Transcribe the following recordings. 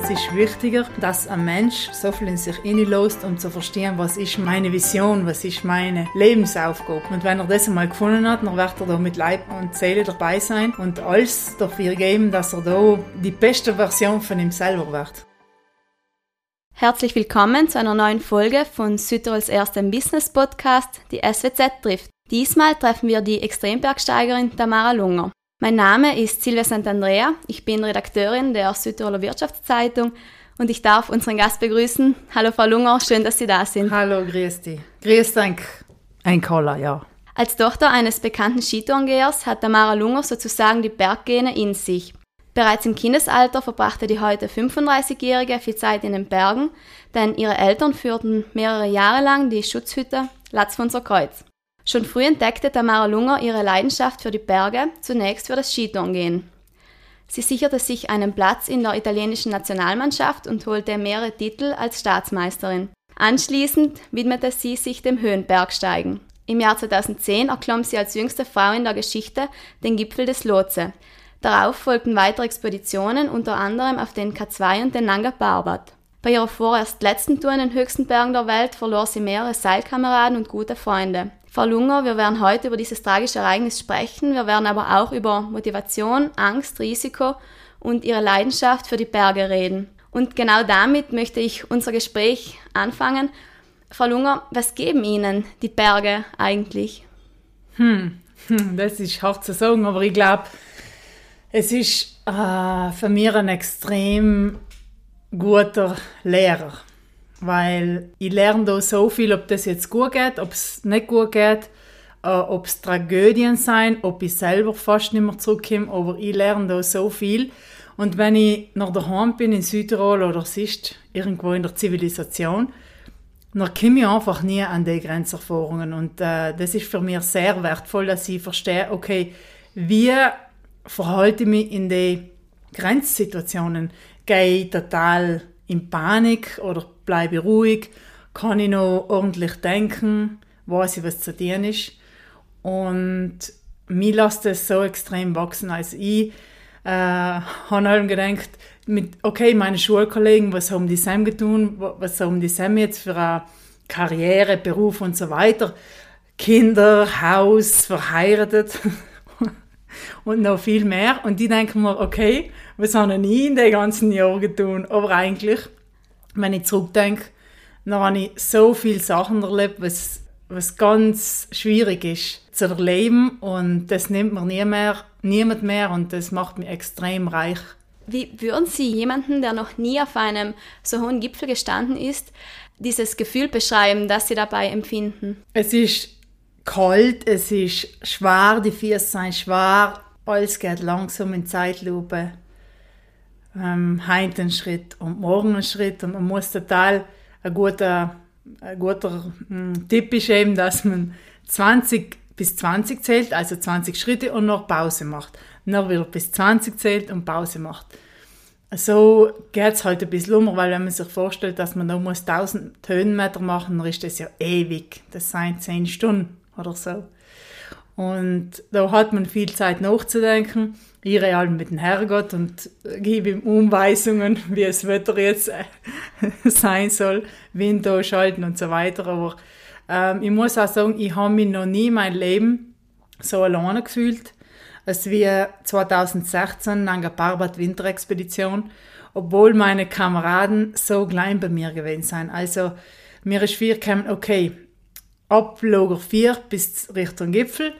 Es ist wichtiger, dass ein Mensch so viel in sich hineinlässt, um zu verstehen, was ist meine Vision, was ist meine Lebensaufgabe. Und wenn er das einmal gefunden hat, dann wird er da mit Leib und Seele dabei sein und alles dafür geben, dass er da die beste Version von ihm selber wird. Herzlich willkommen zu einer neuen Folge von Südtirols erstem Business Podcast, die SWZ trifft. Diesmal treffen wir die Extrembergsteigerin Tamara Lunger. Mein Name ist Silvia Sant'Andrea, ich bin Redakteurin der Südtiroler Wirtschaftszeitung und ich darf unseren Gast begrüßen. Hallo Frau Lunger, schön, dass Sie da sind. Hallo, grüß dich. Grüß Dank. Ein Koller, ja. Als Tochter eines bekannten Skitourengehers hat Tamara Lunger sozusagen die Berggene in sich. Bereits im Kindesalter verbrachte die heute 35-Jährige viel Zeit in den Bergen, denn ihre Eltern führten mehrere Jahre lang die Schutzhütte Latzfunzer Kreuz. Schon früh entdeckte Tamara Lunger ihre Leidenschaft für die Berge, zunächst für das Skitourengehen. Sie sicherte sich einen Platz in der italienischen Nationalmannschaft und holte mehrere Titel als Staatsmeisterin. Anschließend widmete sie sich dem Höhenbergsteigen. Im Jahr 2010 erklomm sie als jüngste Frau in der Geschichte den Gipfel des Lotse. Darauf folgten weitere Expeditionen, unter anderem auf den K2 und den Nanga Parbat. Bei ihrer vorerst letzten Tour in den höchsten Bergen der Welt verlor sie mehrere Seilkameraden und gute Freunde. Frau Lunger, wir werden heute über dieses tragische Ereignis sprechen. Wir werden aber auch über Motivation, Angst, Risiko und ihre Leidenschaft für die Berge reden. Und genau damit möchte ich unser Gespräch anfangen. Frau Lunger, was geben Ihnen die Berge eigentlich? Hm, das ist hart zu sagen, aber ich glaube, es ist äh, für mich ein extrem guter Lehrer weil ich lerne da so viel, ob das jetzt gut geht, ob es nicht gut geht, äh, ob es Tragödien sein, ob ich selber fast nicht mehr zurückkomme, aber ich lerne da so viel. Und wenn ich nach daheim bin in Südtirol oder sonst irgendwo in der Zivilisation, dann komme ich einfach nie an die Grenzerfahrungen. Und äh, das ist für mich sehr wertvoll, dass ich verstehe, okay, wie verhalte ich mich in den Grenzsituationen? Gehe ich total in Panik oder bleibe ruhig, kann ich noch ordentlich denken, weiß ich, was zu tun ist. Und mir lässt das so extrem wachsen. Also ich äh, habe halt gedacht, mit, okay, meine Schulkollegen, was haben die Sam getan, was haben die Sam jetzt für eine Karriere, Beruf und so weiter. Kinder, Haus, verheiratet und noch viel mehr. Und die denken mir, okay, was habe ich in den ganzen Jahren getan? Aber eigentlich wenn ich zurückdenke, dann habe ich so viele Sachen erlebt, was, was ganz schwierig ist zu erleben und das nimmt mir nie mehr, niemand mehr und das macht mich extrem reich. Wie würden Sie jemanden, der noch nie auf einem so hohen Gipfel gestanden ist, dieses Gefühl beschreiben, das Sie dabei empfinden? Es ist kalt, es ist schwer, die Füße sind schwer, alles geht langsam in Zeitlupe ähm, heute einen Schritt und morgen einen Schritt und man muss total ein guter, ein guter hm, Tipp ist eben, dass man 20 bis 20 zählt, also 20 Schritte und noch Pause macht. Dann wieder bis 20 zählt und Pause macht. So geht es halt ein bisschen um, weil wenn man sich vorstellt, dass man noch 1000 Höhenmeter machen, dann ist das ja ewig. Das sind 10 Stunden oder so. Und da hat man viel Zeit nachzudenken. Halt mit dem Herrgott und gebe ihm Umweisungen, wie das Wetter jetzt äh, sein soll, Wind schalten und so weiter. Aber ähm, ich muss auch sagen, ich habe mich noch nie in meinem Leben so alleine gefühlt, als wie 2016 Nanga Parbat Winterexpedition, obwohl meine Kameraden so klein bei mir gewesen sind. Also mir ist viel gekommen, okay, ab Lager 4 bis Richtung Gipfel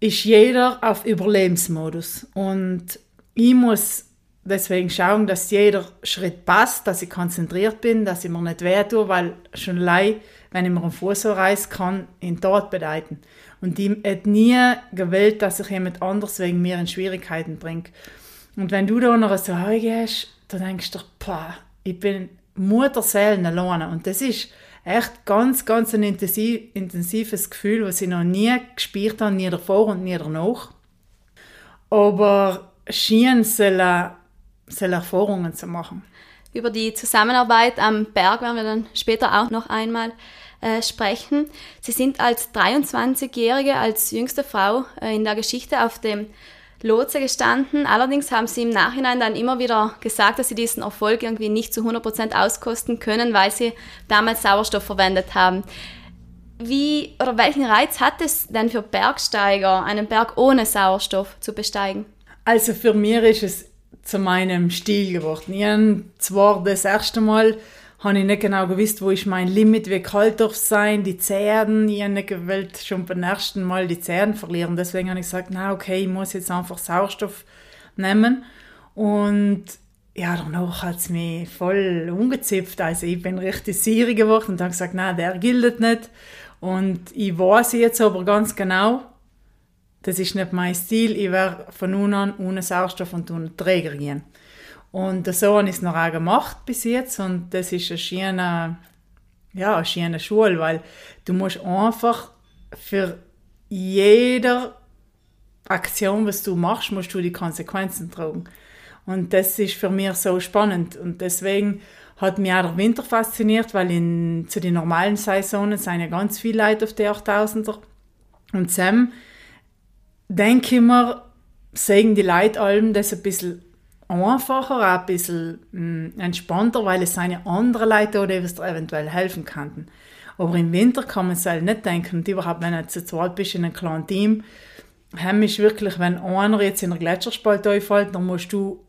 ist jeder auf Überlebensmodus. Und ich muss deswegen schauen, dass jeder Schritt passt, dass ich konzentriert bin, dass ich mir nicht weh tue, weil schon allein, wenn ich mir einen Fuß reißen kann, in Tod bedeuten. Und ich hätte nie gewählt, dass ich jemand anders wegen mir in Schwierigkeiten bringt. Und wenn du da noch so gehst, dann denkst du, boah, ich bin Mutterseelen alleine. Und das ist echt ganz, ganz ein intensiv, intensives Gefühl, was ich noch nie gespürt habe, nie davor und nie danach. Aber soll, soll Erfahrungen zu machen. Über die Zusammenarbeit am Berg werden wir dann später auch noch einmal äh, sprechen. Sie sind als 23-Jährige, als jüngste Frau äh, in der Geschichte auf dem Lotse gestanden. Allerdings haben sie im Nachhinein dann immer wieder gesagt, dass sie diesen Erfolg irgendwie nicht zu 100% auskosten können, weil sie damals Sauerstoff verwendet haben. Wie oder welchen Reiz hat es denn für Bergsteiger, einen Berg ohne Sauerstoff zu besteigen? Also für mich ist es zu meinem Stil geworden. Ich habe zwar das erste Mal habe ich nicht genau gewusst, wo ist mein Limit, wie kalt darf es sein, die Zähne, ich habe nicht gewollt, schon beim ersten Mal die Zähne verlieren. Deswegen habe ich gesagt, na okay, ich muss jetzt einfach Sauerstoff nehmen. Und ja, danach hat es mich voll umgezipft. Also ich bin richtig sierig geworden und habe gesagt, nein, der gilt nicht. Und ich weiß jetzt aber ganz genau, das ist nicht mein Stil. Ich werde von nun an ohne Sauerstoff und ohne Träger gehen. Und so habe ich es noch auch gemacht bis jetzt. Und das ist eine schöne, ja, eine schöne Schule, weil du musst einfach für jede Aktion, was du machst, musst du die Konsequenzen tragen. Und das ist für mich so spannend. Und deswegen hat mich auch der Winter fasziniert, weil in, zu den normalen Saisonen sind ja ganz viele Leute auf die 8000er. Und Sam, denke ich mir, sehen die Leute allem das ein bisschen einfacher, auch ein bisschen mm, entspannter, weil es seine andere Leute oder eventuell helfen könnten. Aber im Winter kann man es halt nicht denken. Und überhaupt, wenn du zu zweit bist in einem kleinen Team, haben wirklich, wenn einer jetzt in der Gletscherspalte einfällt, dann musst du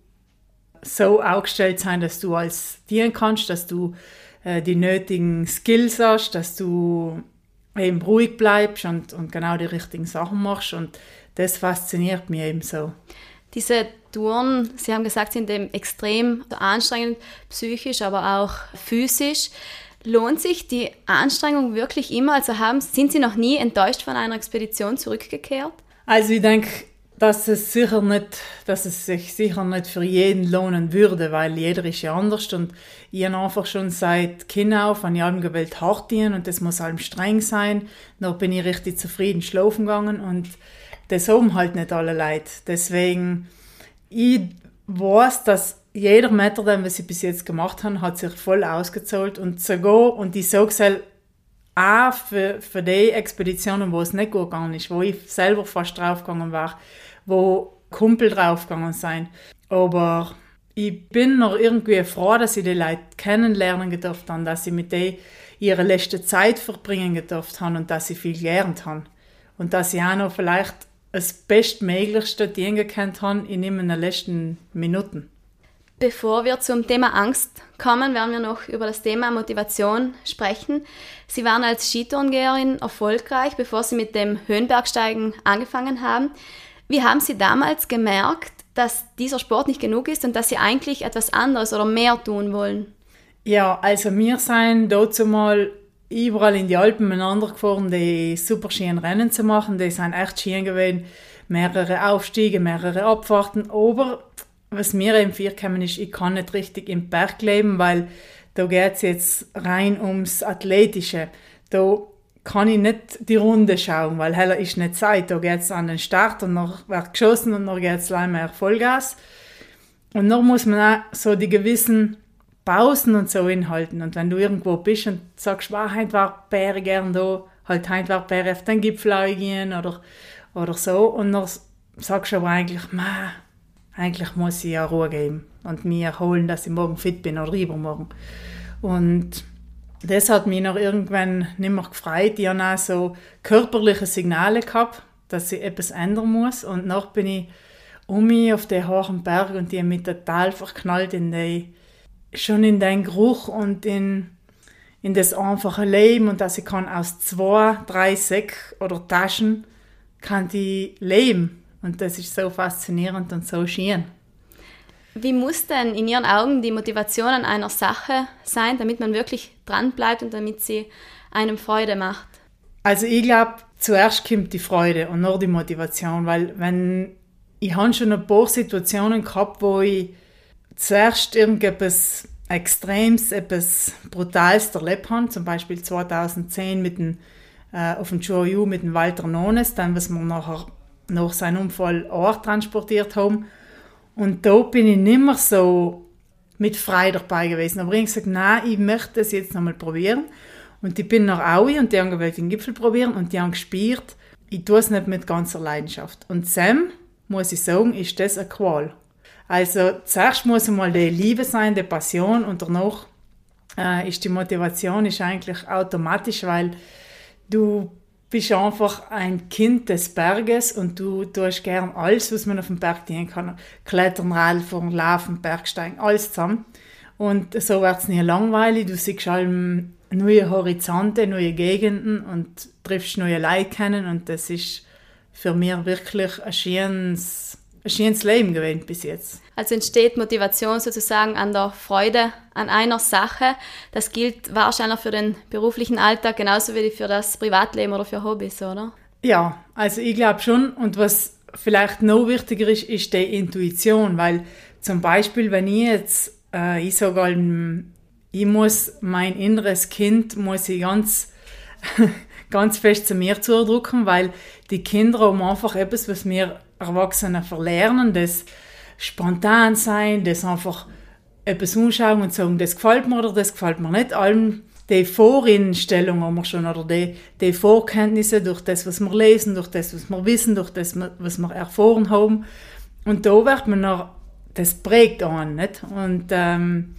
so aufgestellt sein, dass du als dienen kannst, dass du äh, die nötigen Skills hast, dass du eben ruhig bleibst und, und genau die richtigen Sachen machst. Und das fasziniert mich eben so. Diese Touren, Sie haben gesagt, sind eben extrem anstrengend, psychisch, aber auch physisch. Lohnt sich die Anstrengung wirklich immer? Also haben, sind Sie noch nie enttäuscht von einer Expedition zurückgekehrt? Also ich denke, dass es sicher nicht, dass es sich sicher nicht für jeden lohnen würde, weil jeder ist ja anders und ich habe einfach schon seit Kind auf an allem gewählt hart dienen und das muss allem streng sein. Dann bin ich richtig zufrieden schlafen gegangen und das haben halt nicht alle Leute. Deswegen, ich weiß, dass jeder Meter, den sie bis jetzt gemacht haben, hat sich voll ausgezahlt und sogar, und ich sage es halt auch für, für die Expeditionen, wo es nicht gut gegangen ist, wo ich selber fast draufgegangen war, wo Kumpel draufgegangen sind. Aber ich bin noch irgendwie froh, dass ich die Leute kennenlernen gedurft habe, dass ich mit denen ihre letzte Zeit verbringen gedurft habe und dass sie viel gelernt haben. Und dass ich auch noch vielleicht das Bestmöglichste dienen können habe in den letzten Minuten. Bevor wir zum Thema Angst kommen, werden wir noch über das Thema Motivation sprechen. Sie waren als Skitourengeherin erfolgreich, bevor Sie mit dem Höhenbergsteigen angefangen haben. Wie haben Sie damals gemerkt, dass dieser Sport nicht genug ist und dass Sie eigentlich etwas anderes oder mehr tun wollen? Ja, also wir sind dazu mal überall in die Alpen miteinander gefahren, die super schönen Rennen zu machen. Die sind echt schön gewesen. Mehrere Aufstiege, mehrere Abfahrten. Aber was mir eben vorgekommen ist, ich kann nicht richtig im Berg leben, weil da geht es jetzt rein ums Athletische. Da kann ich nicht die Runde schauen, weil heller ist nicht Zeit. Da geht es an den Start und noch wird geschossen und dann geht es mehr Vollgas. Und noch muss man auch so die gewissen Pausen und so inhalten. Und wenn du irgendwo bist und sagst, wow, heute war Bäre gern da, halt heute war Bäre auf den Gipfel gehen oder, oder so. Und dann sagst du aber eigentlich, eigentlich muss ich ja Ruhe geben und mich erholen, dass ich morgen fit bin oder übermorgen. Und das hat mich noch irgendwann nicht mehr gefreut. Ich habe auch so körperliche Signale gehabt, dass ich etwas ändern muss. Und noch bin ich um mich auf den hohen Berg und die mich total verknallt in die schon in den Geruch und in, in das einfache Leben und dass ich kann aus zwei, drei Säcken oder Taschen kann die leben. Und das ist so faszinierend und so schön. Wie muss denn in Ihren Augen die Motivation an einer Sache sein, damit man wirklich dran bleibt und damit sie einem Freude macht? Also ich glaube, zuerst kommt die Freude und noch die Motivation, weil wenn ich habe schon ein paar Situationen gehabt, wo ich zuerst irgendetwas Extremes, etwas Brutales erlebt habe, zum Beispiel 2010 mit dem, äh, auf dem Chuoyu mit dem Walter Nones, dann was wir nachher nach seinem Unfall auch transportiert haben. Und da bin ich nicht mehr so mit frei dabei gewesen. Aber ich habe gesagt, nein, ich möchte es jetzt nochmal probieren. Und ich bin nach Aui und die haben den Gipfel probieren und die haben gespürt, ich tue es nicht mit ganzer Leidenschaft. Und Sam muss ich sagen, ist das eine Qual. Also zuerst muss einmal die Liebe sein, die Passion und danach äh, ist die Motivation ist eigentlich automatisch, weil du bist einfach ein Kind des Berges und du tust gern alles, was man auf dem Berg dienen kann. Klettern, Radfahren, Laufen, Bergsteigen, alles zusammen. Und so wird es nie langweilig. Du siehst allem neue Horizonte, neue Gegenden und triffst neue Leute kennen und das ist für mich wirklich ein schönes, schönes Leben gewesen bis jetzt. Also entsteht Motivation sozusagen an der Freude an einer Sache. Das gilt wahrscheinlich für den beruflichen Alltag genauso wie für das Privatleben oder für Hobbys, oder? Ja, also ich glaube schon. Und was vielleicht noch wichtiger ist, ist die Intuition, weil zum Beispiel, wenn ich jetzt, äh, ich sage ich muss mein inneres Kind muss ich ganz ganz fest zu mir zudrücken, weil die Kinder haben einfach etwas, was wir Erwachsene verlernen, das spontan sein, das einfach etwas anschauen und sagen, das gefällt mir oder das gefällt mir nicht. Allem die Vorinstellung haben wir schon oder die, die Vorkenntnisse durch das, was wir lesen, durch das, was wir wissen, durch das, was wir erfahren haben. Und da wird man noch, das prägt an, nicht? Und ähm,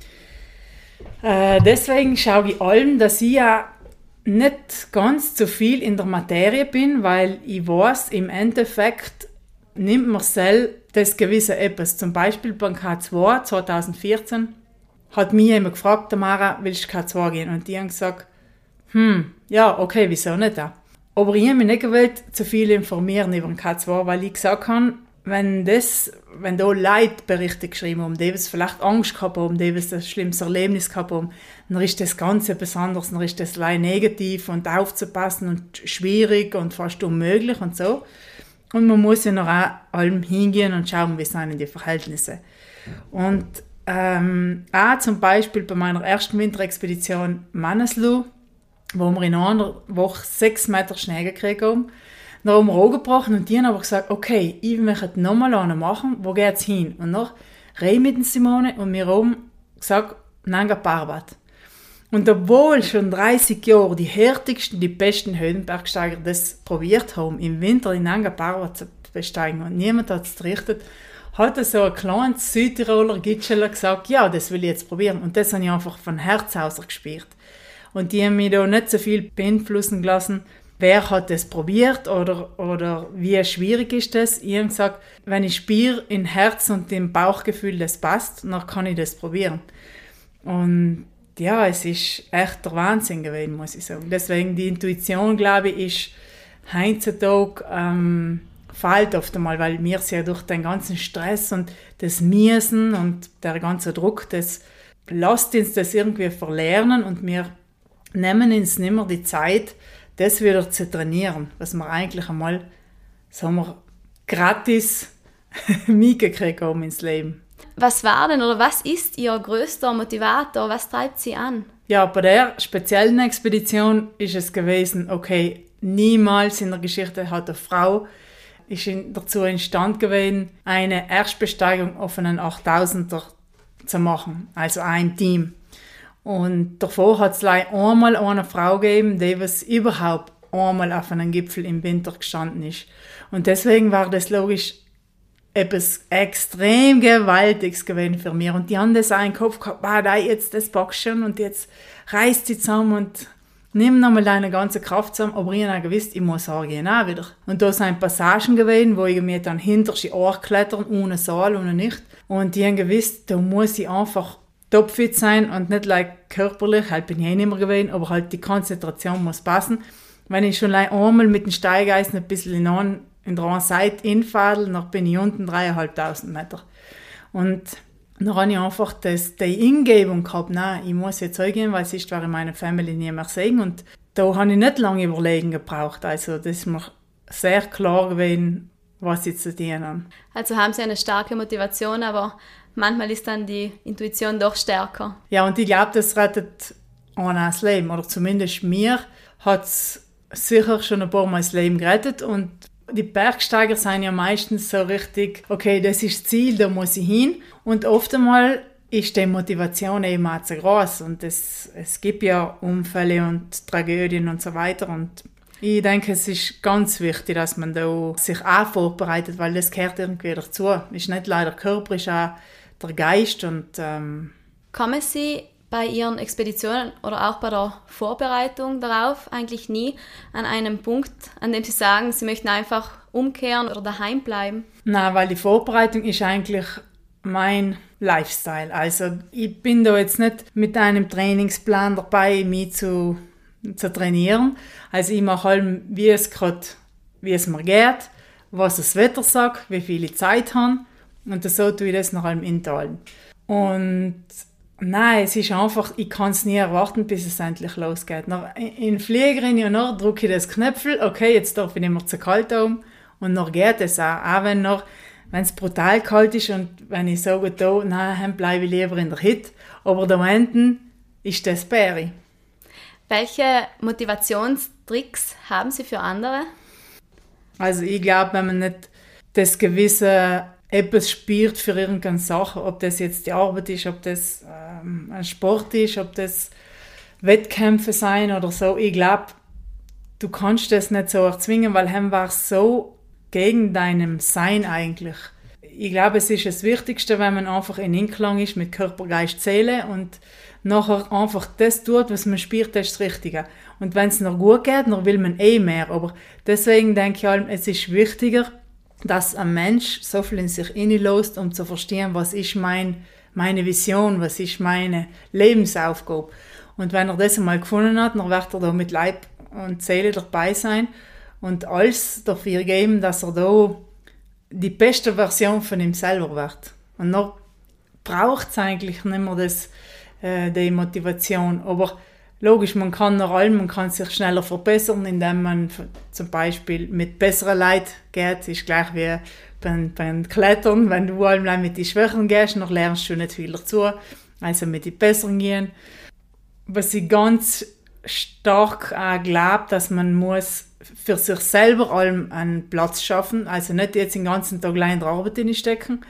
äh, deswegen schaue ich allem, dass ich ja nicht ganz so viel in der Materie bin, weil ich weiß, im Endeffekt nimmt selbst das gewisse etwas. Zum Beispiel beim K2 2014 hat mich jemand gefragt, Tamara, willst du K2 gehen? Und die haben gesagt, hm, ja, okay, wieso nicht da? Aber ich habe mich nicht gewollt, zu viel informieren über den K2, weil ich gesagt habe, wenn das, wenn da Leute Berichte geschrieben haben, die vielleicht Angst gehabt haben, die ein schlimmes Erlebnis gehabt haben, dann ist das Ganze besonders, dann ist das leider negativ und aufzupassen und schwierig und fast unmöglich und so. Und man muss ja noch allem hingehen und schauen, wie sind die Verhältnisse. Und ähm, auch zum Beispiel bei meiner ersten Winterexpedition Manneslu, wo wir in einer Woche sechs Meter Schnee gekriegt haben, dann haben wir angebrochen und die haben aber gesagt, okay, ich möchte nochmal eine machen, wo geht's hin? Und noch reden mit Simone und wir haben gesagt, Nanga Parbat. Und obwohl schon 30 Jahre die härtigsten, die besten Höhenbergsteiger das probiert haben, im Winter in Nanga Parbat zu besteigen und niemand hat es gerichtet, hat so ein kleines Südtiroler Gitscheler gesagt, ja, das will ich jetzt probieren. Und das habe ich einfach von Herz aus gespielt. Und die haben mich da nicht so viel beeinflussen gelassen, wer hat das probiert oder, oder wie schwierig ist das? Ich habe gesagt, wenn ich spüre im Herz und im Bauchgefühl, das passt, dann kann ich das probieren. Und ja, es ist echt der Wahnsinn gewesen, muss ich sagen. Deswegen die Intuition, glaube ich, ist heutzutage ähm, fehlt oft einmal, weil wir ja durch den ganzen Stress und das Miesen und der ganze Druck, das lasst uns das irgendwie verlernen und wir nehmen uns nicht mehr die Zeit, das wieder zu trainieren, was wir eigentlich einmal, sagen wir, gratis mitgekriegt haben ins Leben. Was war denn oder was ist Ihr größter Motivator? Was treibt Sie an? Ja, bei der speziellen Expedition ist es gewesen, okay, niemals in der Geschichte hat eine Frau ist dazu instand gewesen, eine Erstbesteigung auf einen 8000er zu machen, also ein Team. Und davor hat es einmal eine Frau gegeben, die was überhaupt einmal auf einem Gipfel im Winter gestanden ist. Und deswegen war das logisch etwas extrem Gewaltiges gewesen für mich. Und die haben das auch im Kopf gehabt, ah, da jetzt, das packst schon und jetzt reißt sie zusammen und nimm nochmal deine ganze Kraft zusammen. Aber ich habe gewusst, ich muss auch gehen auch wieder. Und da sind Passagen gewesen, wo ich mir dann hinter sie klettern, ohne Saal, ohne nicht. Und die haben gewusst, da muss ich einfach topfit sein und nicht like körperlich, halt bin ich eh nicht mehr gewesen, aber halt die Konzentration muss passen. Wenn ich schon einmal mit dem Steigeisen ein bisschen in, in der einen Seite infadel, dann bin ich unten dreieinhalbtausend Meter. Und dann habe ich einfach das, die Ingebung gehabt, nein, ich muss jetzt gehen, weil sonst wäre meine Family nie mehr sehen. Und da habe ich nicht lange überlegen gebraucht. Also das ist mir sehr klar gewesen, was ich zu dienen Also haben Sie eine starke Motivation, aber manchmal ist dann die Intuition doch stärker. Ja, und ich glaube, das rettet auch das Leben. Oder zumindest mir hat es sicher schon ein paar Mal das Leben gerettet. Und die Bergsteiger sind ja meistens so richtig, okay, das ist das Ziel, da muss ich hin. Und oft einmal ist die Motivation eben auch zu groß. Und es, es gibt ja Unfälle und Tragödien und so weiter. Und Ich denke, es ist ganz wichtig, dass man da sich auch vorbereitet, weil das gehört irgendwie dazu. Ist nicht leider Körper, ist auch der Geist und ähm Kommen Sie bei Ihren Expeditionen oder auch bei der Vorbereitung darauf eigentlich nie an einem Punkt, an dem Sie sagen, Sie möchten einfach umkehren oder daheim bleiben? Nein, weil die Vorbereitung ist eigentlich mein Lifestyle. Also ich bin da jetzt nicht mit einem Trainingsplan dabei, mich zu, zu trainieren. Also ich mache allem, wie es gerade, wie es mir geht, was das Wetter sagt, wie viel ich Zeit habe und so tue ich das nach allem inteilen. Und Nein, es ist einfach, ich kann es nie erwarten, bis es endlich losgeht. Nach, in den Flieger rein und dann drücke ich das Knöpfel, okay, jetzt darf ich nicht mehr zu kalt um und dann geht es auch. Auch wenn noch, wenn es brutal kalt ist und wenn ich sage, da, nein, dann bleibe ich lieber in der Hit. Aber da hinten ist das Berry. Welche Motivationstricks haben Sie für andere? Also ich glaube, wenn man nicht das gewisse etwas spürt für irgendeine Sache, ob das jetzt die Arbeit ist, ob das ähm, ein Sport ist, ob das Wettkämpfe sein oder so. Ich glaube, du kannst das nicht so erzwingen, weil hem war so gegen deinem Sein eigentlich. Ich glaube, es ist das Wichtigste, wenn man einfach in Inklang ist mit Körper, Geist, Seele und nachher einfach das tut, was man spürt, das ist das Richtige. Und wenn es noch gut geht, dann will man eh mehr. Aber deswegen denke ich halt, es ist wichtiger, dass ein Mensch so viel in sich hineinlässt, um zu verstehen, was ist mein, meine Vision, was ist meine Lebensaufgabe. Und wenn er das einmal gefunden hat, dann wird er da mit Leib und Seele dabei sein und alles dafür geben, dass er da die beste Version von ihm selber wird. Und dann braucht es eigentlich nicht mehr das, äh, die Motivation. Aber Logisch, man kann nach allem, man kann sich schneller verbessern, indem man zum Beispiel mit besseren Leid geht. Ist gleich wie beim, beim Klettern. Wenn du allem mit den Schwächeren gehst, dann lernst du nicht viel dazu. Also mit den Besseren gehen. Was ich ganz stark äh, glaube, dass man muss für sich selber allem einen Platz schaffen. Also nicht jetzt den ganzen Tag allein in der Arbeit stecken,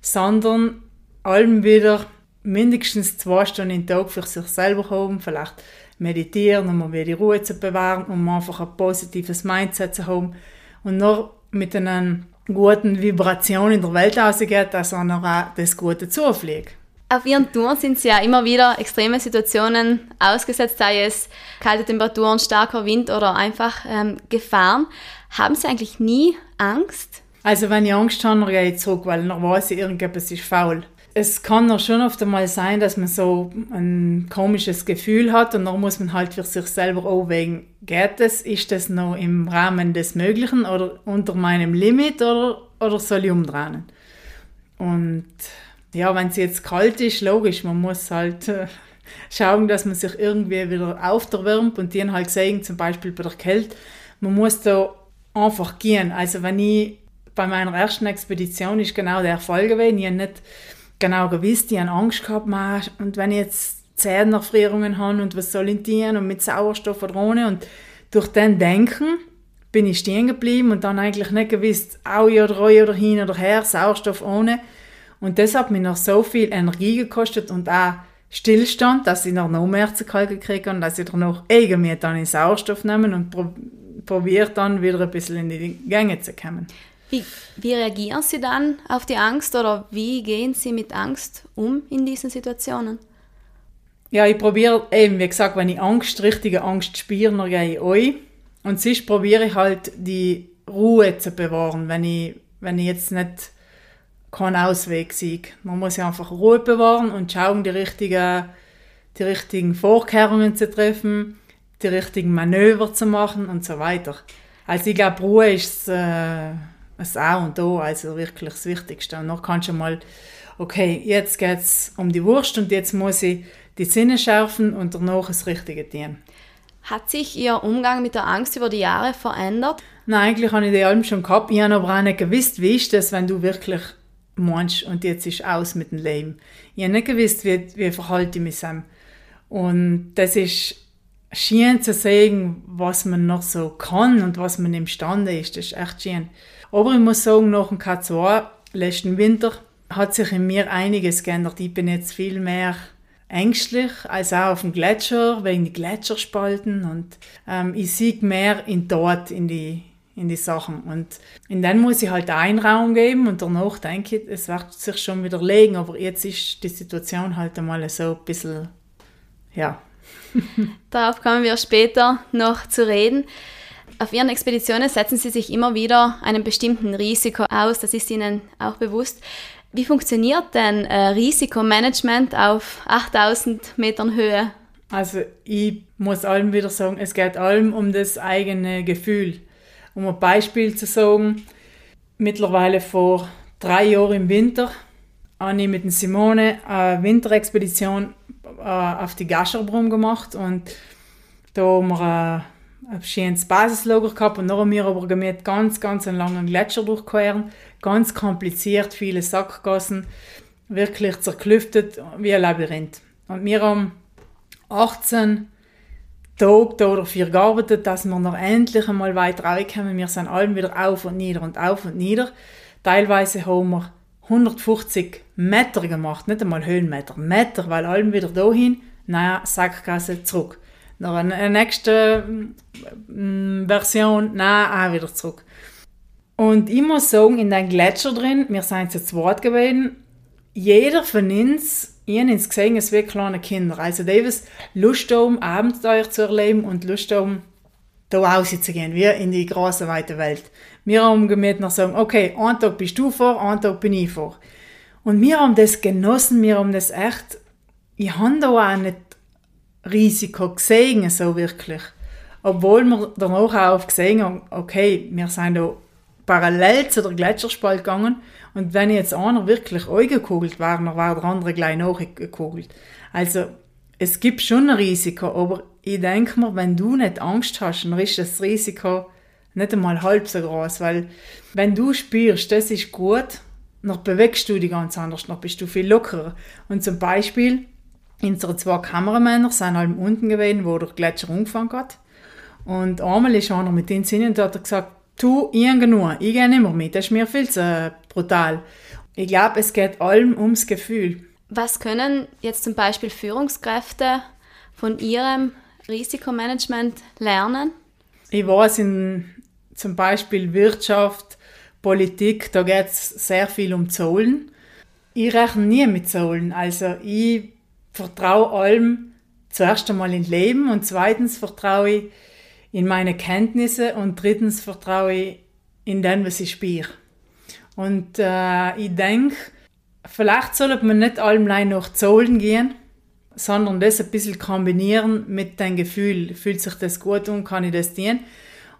sondern allem wieder mindestens zwei Stunden im Tag für sich selber haben, vielleicht meditieren, um mal wieder die Ruhe zu bewahren, um einfach ein positives Mindset zu haben und noch mit einer guten Vibration in der Welt rausgeht, dass er noch auch das Gute zufliegt. Auf Ihren Touren sind Sie ja immer wieder extreme Situationen ausgesetzt, sei es kalte Temperaturen, starker Wind oder einfach ähm, Gefahren. Haben Sie eigentlich nie Angst? Also wenn ich Angst habe, dann gehe ich zurück, weil dann weiß ich, irgendetwas ist faul es kann auch schon oft einmal sein, dass man so ein komisches Gefühl hat und dann muss man halt für sich selber abwägen, geht das, ist das noch im Rahmen des Möglichen oder unter meinem Limit oder, oder soll ich umdrehen? Und ja, wenn es jetzt kalt ist, logisch, man muss halt äh, schauen, dass man sich irgendwie wieder aufwärmt und die halt gesehen, zum Beispiel bei der Kälte, man muss da einfach gehen. Also wenn ich bei meiner ersten Expedition ist genau der Fall gewesen, ich habe nicht genau gewusst, die haben Angst gehabt, und wenn ich jetzt Zähnenerfrierungen habe und was soll ich tun und mit Sauerstoff oder ohne und durch den Denken bin ich stehen geblieben und dann eigentlich nicht gewusst, auch oder Reu oder hin oder her, Sauerstoff ohne. Und das hat mir noch so viel Energie gekostet und auch Stillstand, dass ich noch noch mehr zu kalt gekriegt habe und dass ich dann noch irgendwie dann in Sauerstoff nehmen und probiert dann wieder ein bisschen in die Gänge zu kommen. Wie, wie reagieren Sie dann auf die Angst oder wie gehen Sie mit Angst um in diesen Situationen? Ja, ich probiere eben, wie gesagt, wenn ich Angst, richtige Angst spüre, dann gehe ich euch. Und sonst probiere ich halt die Ruhe zu bewahren, wenn ich, wenn ich jetzt nicht keinen Ausweg sehe. Man muss ja einfach Ruhe bewahren und schauen, die richtigen, die richtigen Vorkehrungen zu treffen, die richtigen Manöver zu machen und so weiter. Also ich glaube, Ruhe ist äh, das A und O, also wirklich das Wichtigste. Und dann kannst du mal, okay, jetzt geht es um die Wurst und jetzt muss ich die Sinne schärfen und danach das Richtige tun. Hat sich Ihr Umgang mit der Angst über die Jahre verändert? Nein, eigentlich habe ich die allem schon gehabt. Ich habe aber auch nicht gewusst, wie ist das, wenn du wirklich meinst und jetzt ist aus mit dem Leben. Ich habe nicht gewusst, wie, wie verhalte ich mich dem. Und das ist schön zu sehen, was man noch so kann und was man imstande ist. Das ist echt schön. Aber ich muss sagen, nach dem K2 letzten Winter hat sich in mir einiges geändert. Ich bin jetzt viel mehr ängstlich, als auch auf dem Gletscher, wegen die Gletscherspalten und ähm, ich sehe mehr in dort, in die, in die Sachen. Und in dann muss ich halt einen Raum geben und danach denke ich, es wird sich schon wieder legen, aber jetzt ist die Situation halt einmal so ein bisschen, ja. Darauf kommen wir später noch zu reden. Auf Ihren Expeditionen setzen Sie sich immer wieder einem bestimmten Risiko aus, das ist Ihnen auch bewusst. Wie funktioniert denn äh, Risikomanagement auf 8000 Metern Höhe? Also ich muss allem wieder sagen, es geht allem um das eigene Gefühl. Um ein Beispiel zu sagen, mittlerweile vor drei Jahren im Winter habe ich mit Simone eine Winterexpedition äh, auf die Gascherbrum gemacht und da haben wir ein schönes Basislager gehabt und haben wir aber gemerkt, ganz, ganz einen langen Gletscher durchqueren, ganz kompliziert, viele Sackgassen, wirklich zerklüftet wie ein Labyrinth. Und wir haben 18 Tage da oder vier gearbeitet, dass wir noch endlich einmal weiter reinkommen. Wir sind allem wieder auf und nieder und auf und nieder. Teilweise haben wir 150 Meter gemacht, nicht einmal Höhenmeter, Meter, weil allem wieder dahin, naja, Sackgasse zurück noch eine nächste mm, Version, nein, auch wieder zurück. Und ich muss sagen, in den Gletscher drin, wir sind zu zweit gewesen, jeder von uns, ich habe uns gesehen, es wie kleine Kinder. Also haben Lust haben, Abenteuer zu erleben und Lust haben, da rauszugehen, wie in die große, weite Welt. Wir haben gemerkt nach sagen, okay, einen Tag bist du vor, einen Tag bin ich vor. Und wir haben das genossen, wir haben das echt, ich habe da auch nicht Risiko gesehen, so wirklich. Obwohl wir danach auch gesehen haben, okay, wir sind da parallel zu der Gletscherspalt gegangen und wenn jetzt einer wirklich angekugelt war, dann war der andere gleich nachgekugelt. Also es gibt schon ein Risiko, aber ich denke mir, wenn du nicht Angst hast, dann ist das Risiko nicht einmal halb so groß, weil wenn du spürst, das ist gut, dann bewegst du dich ganz anders, dann bist du viel lockerer. Und zum Beispiel, Unsere zwei Kameramänner sind halt unten gewesen, wo der Gletscher angefangen hat. Und einmal ist einer mit den Sinnen und hat gesagt, tu, ich genug, ich gehe nicht mehr mit, das ist mir viel zu brutal. Ich glaube, es geht allem ums Gefühl. Was können jetzt zum Beispiel Führungskräfte von ihrem Risikomanagement lernen? Ich weiß, in zum Beispiel Wirtschaft, Politik, da geht es sehr viel um Zahlen. Ich rechne nie mit Zahlen. Also ich vertraue allem zuerst einmal in Leben und zweitens vertraue ich in meine Kenntnisse und drittens vertraue ich in den, was ich spiele. Und äh, ich denke, vielleicht sollte man nicht allem nach Zahlen gehen, sondern das ein bisschen kombinieren mit dem Gefühl. Fühlt sich das gut und kann ich das dienen?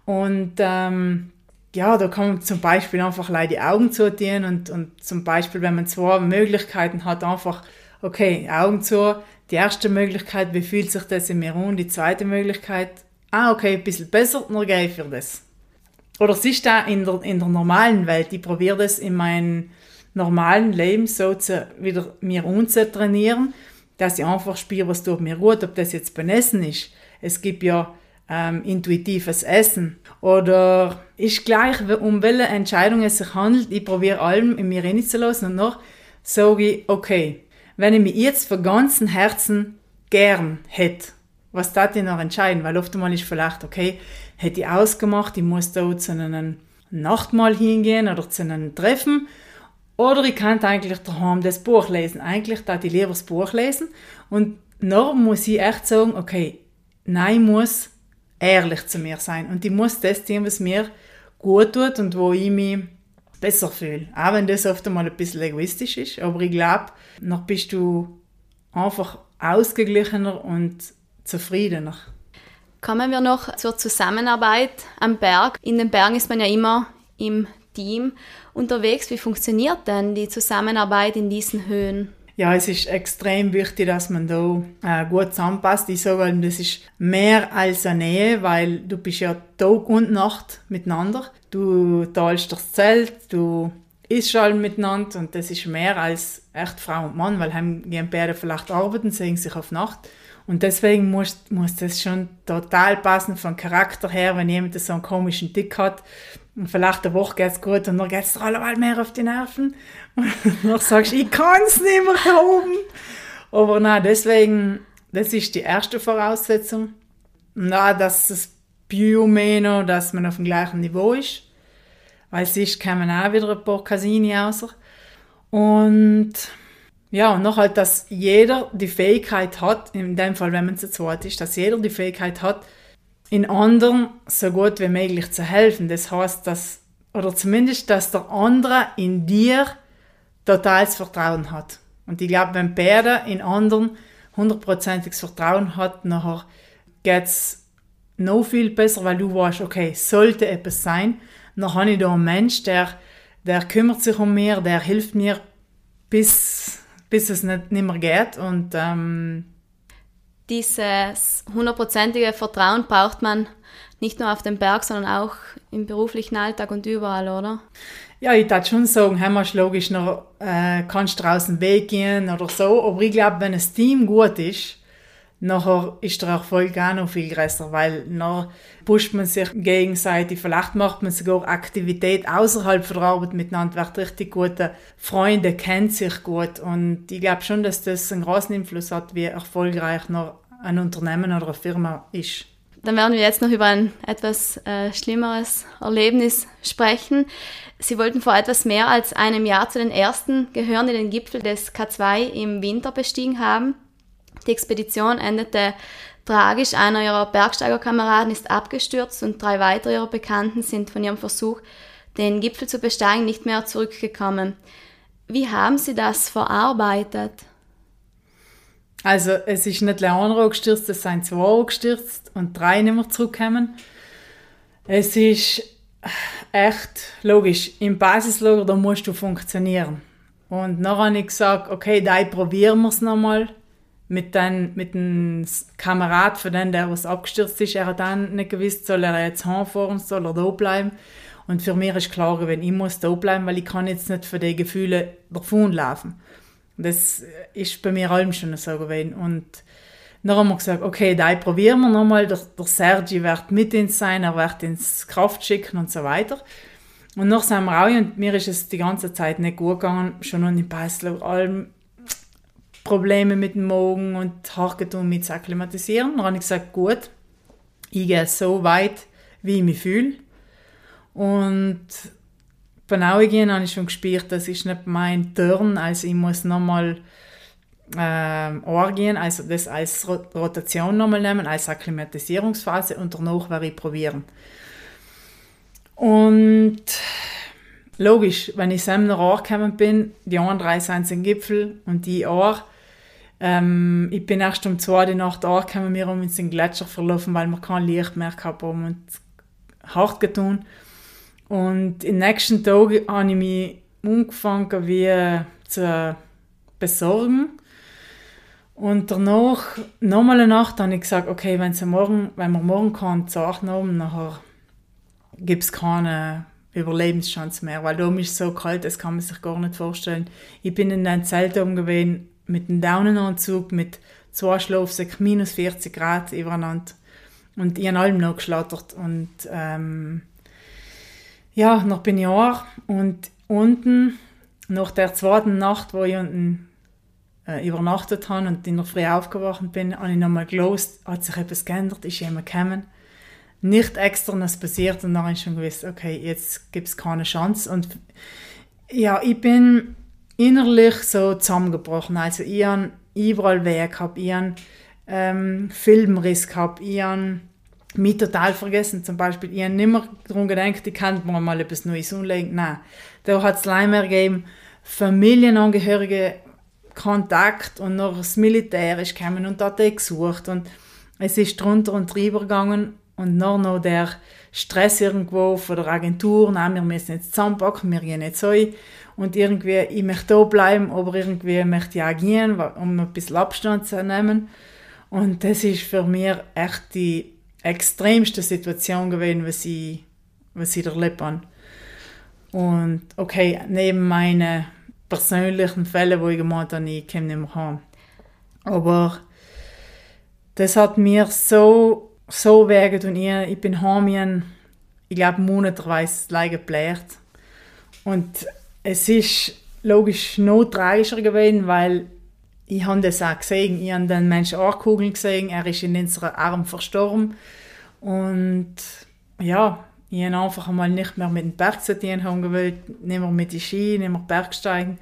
Und ähm, ja, da kann man zum Beispiel einfach die Augen zutun und, und zum Beispiel, wenn man zwei Möglichkeiten hat, einfach okay, Augen zu. Die erste Möglichkeit, wie fühlt sich das in mir an? Die zweite Möglichkeit, ah, okay, ein bisschen besser, dann gehe ich für das. Oder es ist da in der, in der normalen Welt. Ich probiere das in meinem normalen Leben so zu, wieder mir umzutrainieren, dass ich einfach spüre, was tut mir gut, ob das jetzt beim Essen ist. Es gibt ja ähm, intuitives Essen. Oder ist gleich, um welche Entscheidung es sich handelt, ich probiere allem in mir reinzulassen und noch sage ich, okay, wenn ich mich jetzt von ganzem Herzen gern hätte, was darf ich noch entscheiden? Weil oftmals ist vielleicht, okay, hätte ich ausgemacht, ich muss da zu einem Nachtmahl hingehen oder zu einem Treffen. Oder ich kann eigentlich daheim das Buch lesen. Eigentlich darf ich lieber das Buch lesen. Und noch muss ich echt sagen, okay, nein, ich muss ehrlich zu mir sein. Und ich muss das tun, was mir gut tut und wo ich mich besser fühle. Auch wenn das oft einmal ein bisschen egoistisch ist. Aber ich glaube, noch bist du einfach ausgeglichener und zufriedener. Kommen wir noch zur Zusammenarbeit am Berg. In den Bergen ist man ja immer im Team unterwegs. Wie funktioniert denn die Zusammenarbeit in diesen Höhen? Ja, es ist extrem wichtig, dass man da äh, gut zusammenpasst. Ich sage, das ist mehr als eine Nähe, weil du bist ja Tag und Nacht miteinander. Du teilst das Zelt, du isst alle miteinander und das ist mehr als echt Frau und Mann, weil haben gehen beide vielleicht arbeiten, sehen sich auf Nacht. Und deswegen muss, muss das schon total passen vom Charakter her, wenn jemand so einen komischen Tick hat und vielleicht eine Woche geht es gut und dann geht es allemal mehr auf die Nerven. Und dann sagst ich kann es nicht mehr oben. Aber nein, deswegen, das ist die erste Voraussetzung. Na, dass das Biomeno, dass man auf dem gleichen Niveau ist. Weil sonst kommen auch wieder ein paar Casini raus. Und ja, und noch halt, dass jeder die Fähigkeit hat, in dem Fall, wenn man zu zweit ist, dass jeder die Fähigkeit hat, in anderen so gut wie möglich zu helfen. Das heißt, dass, oder zumindest, dass der andere in dir totales Vertrauen hat. Und ich glaube, wenn beide in anderen hundertprozentiges Vertrauen hat, nachher geht es noch viel besser, weil du weißt, okay, sollte etwas sein, dann habe ich da einen Mensch, der, der kümmert sich um mich, der hilft mir, bis bis es nicht, nicht mehr geht. Und, ähm, Dieses hundertprozentige Vertrauen braucht man nicht nur auf dem Berg, sondern auch im beruflichen Alltag und überall, oder? Ja, ich würde schon sagen, hey, logisch noch, äh, kannst draußen Weg gehen oder so, aber ich glaube, wenn das Team gut ist, nachher ist der Erfolg auch noch viel größer, weil nachher pusht man sich gegenseitig, vielleicht macht man sogar Aktivität außerhalb von der Arbeit miteinander, wird richtig gute Freunde, kennt sich gut und ich glaube schon, dass das einen großen Einfluss hat, wie erfolgreich noch ein Unternehmen oder eine Firma ist. Dann werden wir jetzt noch über ein etwas äh, schlimmeres Erlebnis sprechen. Sie wollten vor etwas mehr als einem Jahr zu den ersten gehören, die den Gipfel des K2 im Winter bestiegen haben. Die Expedition endete tragisch. Einer ihrer Bergsteigerkameraden ist abgestürzt und drei weitere ihrer Bekannten sind von ihrem Versuch, den Gipfel zu besteigen, nicht mehr zurückgekommen. Wie haben Sie das verarbeitet? Also es ist nicht Leonro gestürzt, es sind zwei gestürzt und drei nicht mehr zurückgekommen. Es ist echt logisch, im Basislager da musst du funktionieren. Und dann habe ich gesagt, okay, da probieren wir es nochmal mit, den, mit Kamerad von dem, der was abgestürzt ist. Er hat dann nicht gewusst, soll er jetzt heimfahren, soll er da bleiben. Und für mich ist klar, wenn ich muss da bleiben, weil ich kann jetzt nicht für die Gefühle davonlaufen. Das ist bei mir allem schon so gewesen. Und dann haben wir gesagt, okay, da probieren wir nochmal. Der, der Sergi wird mit uns sein, er wird ins Kraft schicken und so weiter. Und noch sind wir auch, und mir ist es die ganze Zeit nicht gut gegangen, schon den Passler, allem Probleme mit dem Magen und Haargetun mit zu akklimatisieren. Dann habe ich gesagt, gut, ich gehe so weit, wie ich mich fühle. Und beim Augehen habe ich schon gespürt, das ist nicht mein Turn, also ich muss nochmal äh, gehen, also das als Rotation nochmal nehmen, als Akklimatisierungsphase und danach werde ich probieren. Und logisch, wenn ich selber nach angekommen bin, die anderen drei sind im Gipfel und die auch, ähm, ich bin erst um zwei die Nacht angekommen, wir haben uns den Gletscher verlaufen, weil wir kein Licht mehr gehabt haben und hart getan. Und im nächsten Tag habe ich mich angefangen wie zu besorgen. Und danach, nochmal eine Nacht, habe ich gesagt, okay, wenn, sie morgen, wenn wir morgen keinen Zeichen haben, nachher gibt es keine Überlebenschance mehr, weil da ist es so kalt, das kann man sich gar nicht vorstellen. Ich bin in einem Zelt umgewesen, mit einem Daunenanzug, mit zwei Schlafsäcken, minus 40 Grad übereinander. Und ich habe allem noch geschlattert. Und ähm, ja, noch bin ich auch. Und unten, nach der zweiten Nacht, wo ich unten äh, übernachtet habe und in der Früh aufgewacht bin, habe ich nochmal gelost, hat sich etwas geändert, ist jemand gekommen. Nicht extra was passiert und dann habe ich schon gewusst, okay, jetzt gibt es keine Chance. Und ja, ich bin innerlich so zusammengebrochen. Also ich habe überall weh gehabt, ich habe ähm, Filmriss gehabt, ich habe mich total vergessen. Zum Beispiel, ich habe nicht mehr daran gedacht, ich kann mir mal etwas Neues umlegen. Nein, da hat es leider gegeben, Familienangehörige Kontakt und noch das Militär ist gekommen und hat gesucht und es ist drunter und drüber gegangen und noch noch der Stress irgendwo von der Agentur, nein, wir müssen jetzt zusammenpacken, wir gehen jetzt so und irgendwie, ich möchte da bleiben, aber irgendwie möchte ich auch gehen, um ein bisschen Abstand zu nehmen. Und das ist für mich echt die extremste Situation gewesen, was ich, was ich erlebt habe. Und okay, neben meinen persönlichen Fällen, wo ich gemeint habe, ich komme nicht mehr heim. Aber das hat mir so, so und ich, ich bin heim, ich glaube, monaterweise leider gebläht. Und es ist logisch noch tragischer gewesen, weil ich habe das auch gesehen. Ich habe den Menschen ankugeln gesehen. Er ist in unserem Arm verstorben. Und ja, ich habe einfach einmal nicht mehr mit dem Berg zu tun haben gewollt. Nicht mehr mit den Ski, nicht mehr Bergsteigen.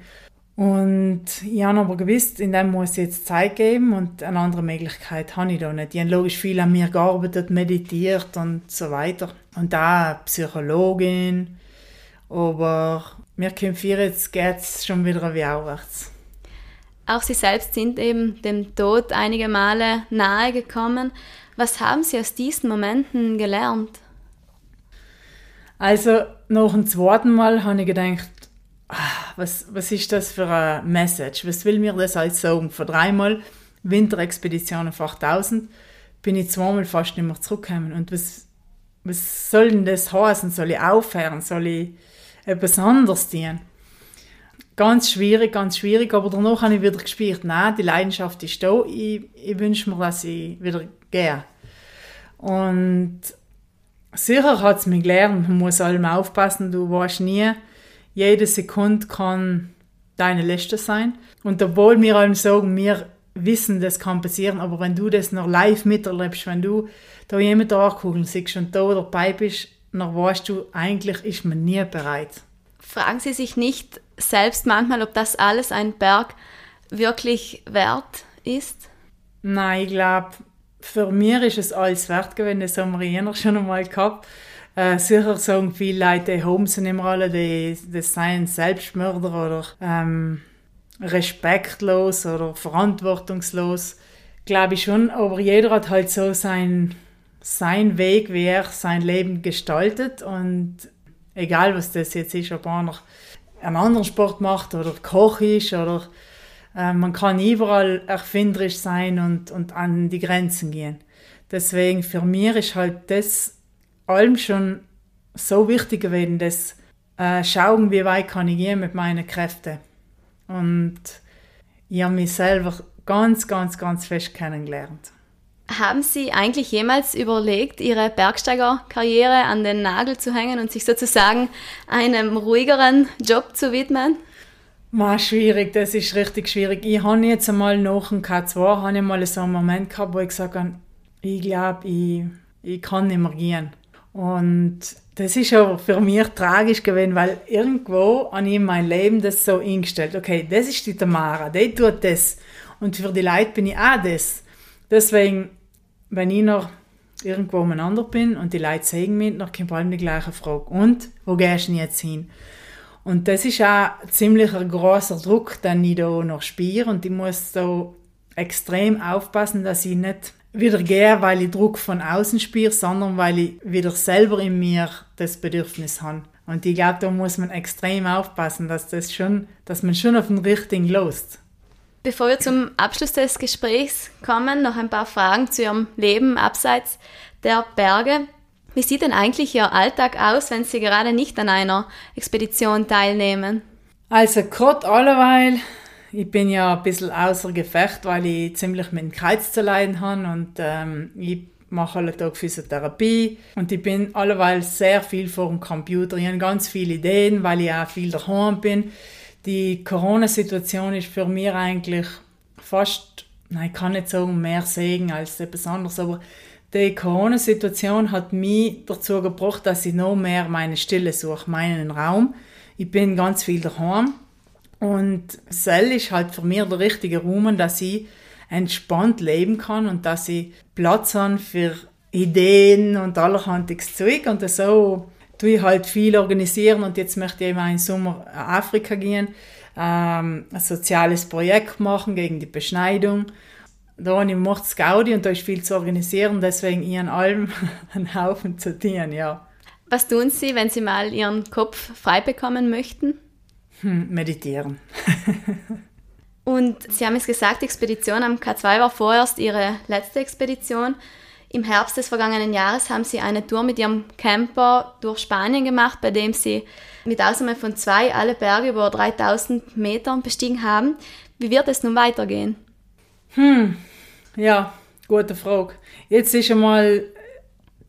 Und ich habe aber gewusst, in dem muss ich jetzt Zeit geben und eine andere Möglichkeit habe ich da nicht. Ich habe logisch viel an mir gearbeitet, meditiert und so weiter. Und da Psychologin. Aber mir kämpfen jetzt geht es schon wieder wie aufwärts. Auch Sie selbst sind eben dem Tod einige Male nahe gekommen. Was haben Sie aus diesen Momenten gelernt? Also nach dem zweiten Mal habe ich gedacht, ah, was, was ist das für eine Message? Was will mir das alles sagen? Vor dreimal Winterexpedition auf 8000 bin ich zweimal fast nicht mehr zurückgekommen. Und was, was soll denn das heißen? Soll ich aufhören? Soll ich etwas anderes tun? Ganz schwierig, ganz schwierig, aber danach habe ich wieder gespürt, nein, die Leidenschaft ist da, ich, ich wünsche mir, dass ich wieder gehe. Und sicher hat es mich gelernt, man muss allem aufpassen, du weißt nie, jede Sekunde kann deine letzte sein. Und obwohl wir allem sagen, wir wissen, das kann passieren, aber wenn du das noch live miterlebst, wenn du da jemand angucken siehst und da dabei bist, dann weißt du, eigentlich ist man nie bereit. Fragen Sie sich nicht, selbst manchmal, ob das alles ein Berg wirklich wert ist? Nein, ich glaube, für mich ist es alles wert gewesen. Das haben wir eher schon einmal gehabt. Äh, sicher sagen viele Leute, die Home sind immer alle, die, die seien Selbstmörder oder ähm, respektlos oder verantwortungslos. Glaube ich schon, aber jeder hat halt so sein, sein Weg, wie er sein Leben gestaltet und egal was das jetzt ist, ob einer einen anderen Sport macht oder Koch ist oder äh, man kann überall erfinderisch sein und, und an die Grenzen gehen. Deswegen für mich ist halt das allem schon so wichtig gewesen, dass äh, schauen, wie weit kann ich gehen mit meinen Kräften. Und ich habe mich selber ganz, ganz, ganz fest kennengelernt. Haben Sie eigentlich jemals überlegt, Ihre Bergsteigerkarriere an den Nagel zu hängen und sich sozusagen einem ruhigeren Job zu widmen? War schwierig, das ist richtig schwierig. Ich habe jetzt einmal nach dem K2 habe ich mal so einen Moment gehabt, wo ich gesagt habe, ich glaube, ich, ich kann nicht mehr gehen. Und das ist aber für mich tragisch gewesen, weil irgendwo an ihm mein Leben das so eingestellt. Okay, das ist die Tamara, die tut das. Und für die Leute bin ich auch das. Deswegen wenn ich noch irgendwo umeinander bin und die Leute sehen mich, dann kommt allem die gleiche Frage. Und, wo gehst du jetzt hin? Und das ist auch ziemlich ein großer Druck, den ich da noch spüre und ich muss da extrem aufpassen, dass ich nicht wieder gehe, weil ich Druck von außen spüre, sondern weil ich wieder selber in mir das Bedürfnis habe. Und ich glaube, da muss man extrem aufpassen, dass, das schon, dass man schon auf den richtigen lost. Bevor wir zum Abschluss des Gesprächs kommen, noch ein paar Fragen zu Ihrem Leben abseits der Berge. Wie sieht denn eigentlich Ihr Alltag aus, wenn Sie gerade nicht an einer Expedition teilnehmen? Also gerade alleweil, ich bin ja ein bisschen außer Gefecht, weil ich ziemlich mit dem Kreuz zu leiden habe und ähm, ich mache alle Tag Physiotherapie und ich bin alleweil sehr viel vor dem Computer. Ich habe ganz viele Ideen, weil ich auch viel daheim bin die Corona-Situation ist für mich eigentlich fast, nein, ich kann nicht sagen mehr Segen als etwas anderes, aber die Corona-Situation hat mich dazu gebracht, dass ich noch mehr meine Stille suche, meinen Raum. Ich bin ganz viel daheim und Sell ist halt für mich der richtige Raum, dass ich entspannt leben kann und dass ich Platz habe für Ideen und allerhandiges Zeug und so tue ich halt viel organisieren und jetzt möchte ich eben im Sommer Afrika gehen, ähm, ein soziales Projekt machen gegen die Beschneidung. Da macht es Gaudi und da ist viel zu organisieren, deswegen an allem einen Haufen zu tun, ja. Was tun Sie, wenn Sie mal Ihren Kopf frei bekommen möchten? Hm, meditieren. und Sie haben es gesagt, die Expedition am K2 war vorerst Ihre letzte Expedition. Im Herbst des vergangenen Jahres haben sie eine Tour mit ihrem Camper durch Spanien gemacht, bei dem sie mit Ausnahme von zwei alle Berge über 3000 Metern bestiegen haben. Wie wird es nun weitergehen? Hm, ja, gute Frage. Jetzt ist einmal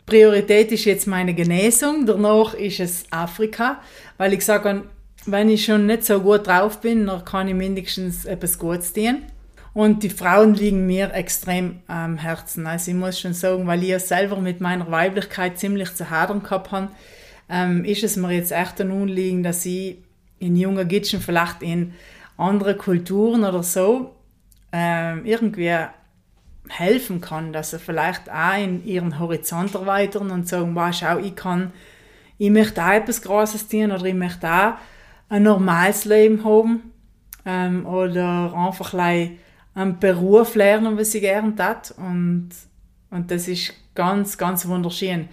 Priorität ist jetzt meine Genesung, danach ist es Afrika, weil ich sage, wenn ich schon nicht so gut drauf bin, dann kann ich mindestens etwas Gutes tun. Und die Frauen liegen mir extrem am Herzen. Also ich muss schon sagen, weil ich selber mit meiner Weiblichkeit ziemlich zu hadern gehabt habe, ähm, ist es mir jetzt echt ein Anliegen, dass ich in jungen Gitschen vielleicht in andere Kulturen oder so ähm, irgendwie helfen kann, dass sie vielleicht auch in ihren Horizont erweitern und sagen, wow, schau, ich kann, ich möchte auch etwas Großes tun oder ich möchte auch ein normales Leben haben ähm, oder einfach einen Beruf lernen, was ich gerne tat und, und das ist ganz, ganz wunderschön.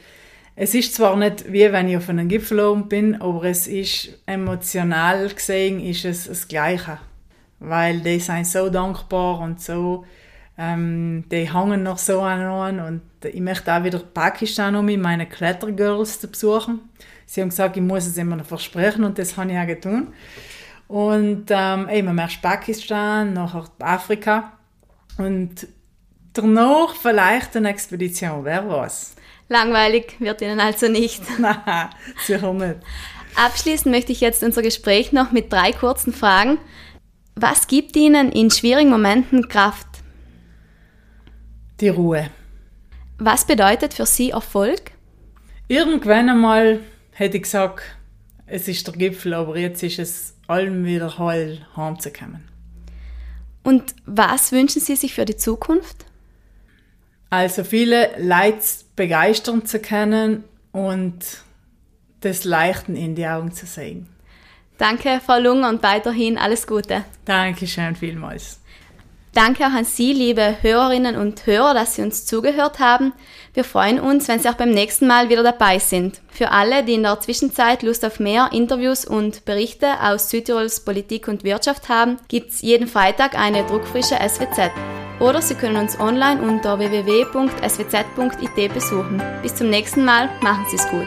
Es ist zwar nicht wie wenn ich auf einem Gipfel oben bin, aber es ist emotional gesehen ist es das Gleiche, weil die sind so dankbar und so, ähm, die hängen noch so an und ich möchte auch wieder Pakistan um mit meine Klettergirls zu besuchen. Sie haben gesagt, ich muss es immer noch versprechen und das habe ich auch getan. Und ähm, eben erst Pakistan, nachher Afrika und danach vielleicht eine Expedition, wer weiß. Langweilig wird Ihnen also nicht. Nein, sicher nicht. Abschließend möchte ich jetzt unser Gespräch noch mit drei kurzen Fragen. Was gibt Ihnen in schwierigen Momenten Kraft? Die Ruhe. Was bedeutet für Sie Erfolg? Irgendwann einmal hätte ich gesagt, es ist der Gipfel, aber jetzt ist es allem wieder heil heimzukommen. Und was wünschen Sie sich für die Zukunft? Also viele Leute begeistern zu können und das Leichten in die Augen zu sehen. Danke, Frau Lunger, und weiterhin alles Gute. Dankeschön vielmals. Danke auch an Sie, liebe Hörerinnen und Hörer, dass Sie uns zugehört haben. Wir freuen uns, wenn Sie auch beim nächsten Mal wieder dabei sind. Für alle, die in der Zwischenzeit Lust auf mehr Interviews und Berichte aus Südtirols Politik und Wirtschaft haben, gibt's jeden Freitag eine druckfrische SWZ. Oder Sie können uns online unter www.swz.it besuchen. Bis zum nächsten Mal, machen Sie es gut.